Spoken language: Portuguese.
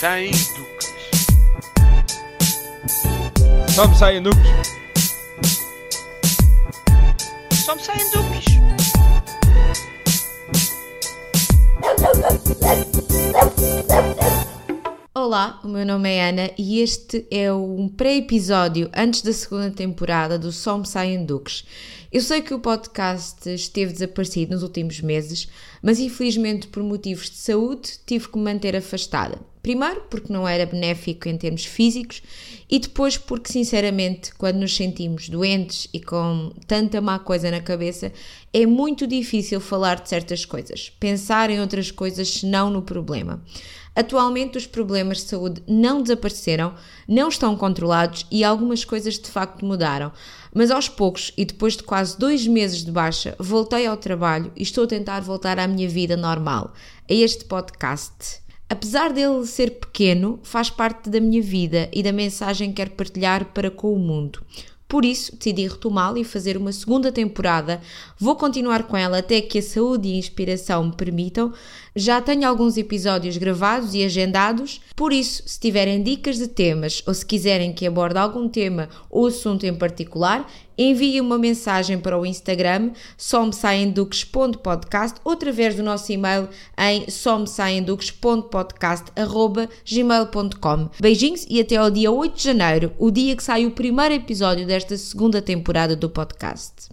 saem duques. Só me saem duques. Só me saem duques. Olá, o meu nome é Ana e este é um pré-episódio antes da segunda temporada do Só Me Saem Duques. Eu sei que o podcast esteve desaparecido nos últimos meses, mas infelizmente por motivos de saúde tive que me manter afastada. Primeiro porque não era benéfico em termos físicos e depois porque, sinceramente, quando nos sentimos doentes e com tanta má coisa na cabeça, é muito difícil falar de certas coisas, pensar em outras coisas senão no problema. Atualmente, os problemas de saúde não desapareceram, não estão controlados e algumas coisas de facto mudaram. Mas aos poucos, e depois de quase dois meses de baixa, voltei ao trabalho e estou a tentar voltar à minha vida normal, a este podcast. Apesar dele ser pequeno, faz parte da minha vida e da mensagem que quero partilhar para com o mundo. Por isso, decidi retomá-lo e fazer uma segunda temporada. Vou continuar com ela até que a saúde e a inspiração me permitam. Já tenho alguns episódios gravados e agendados, por isso, se tiverem dicas de temas ou se quiserem que aborde algum tema ou assunto em particular, envie uma mensagem para o Instagram somsaenduques.podcast ou através do nosso e-mail em somsaenduques.podcast.gmail.com Beijinhos e até ao dia 8 de janeiro, o dia que sai o primeiro episódio desta segunda temporada do podcast.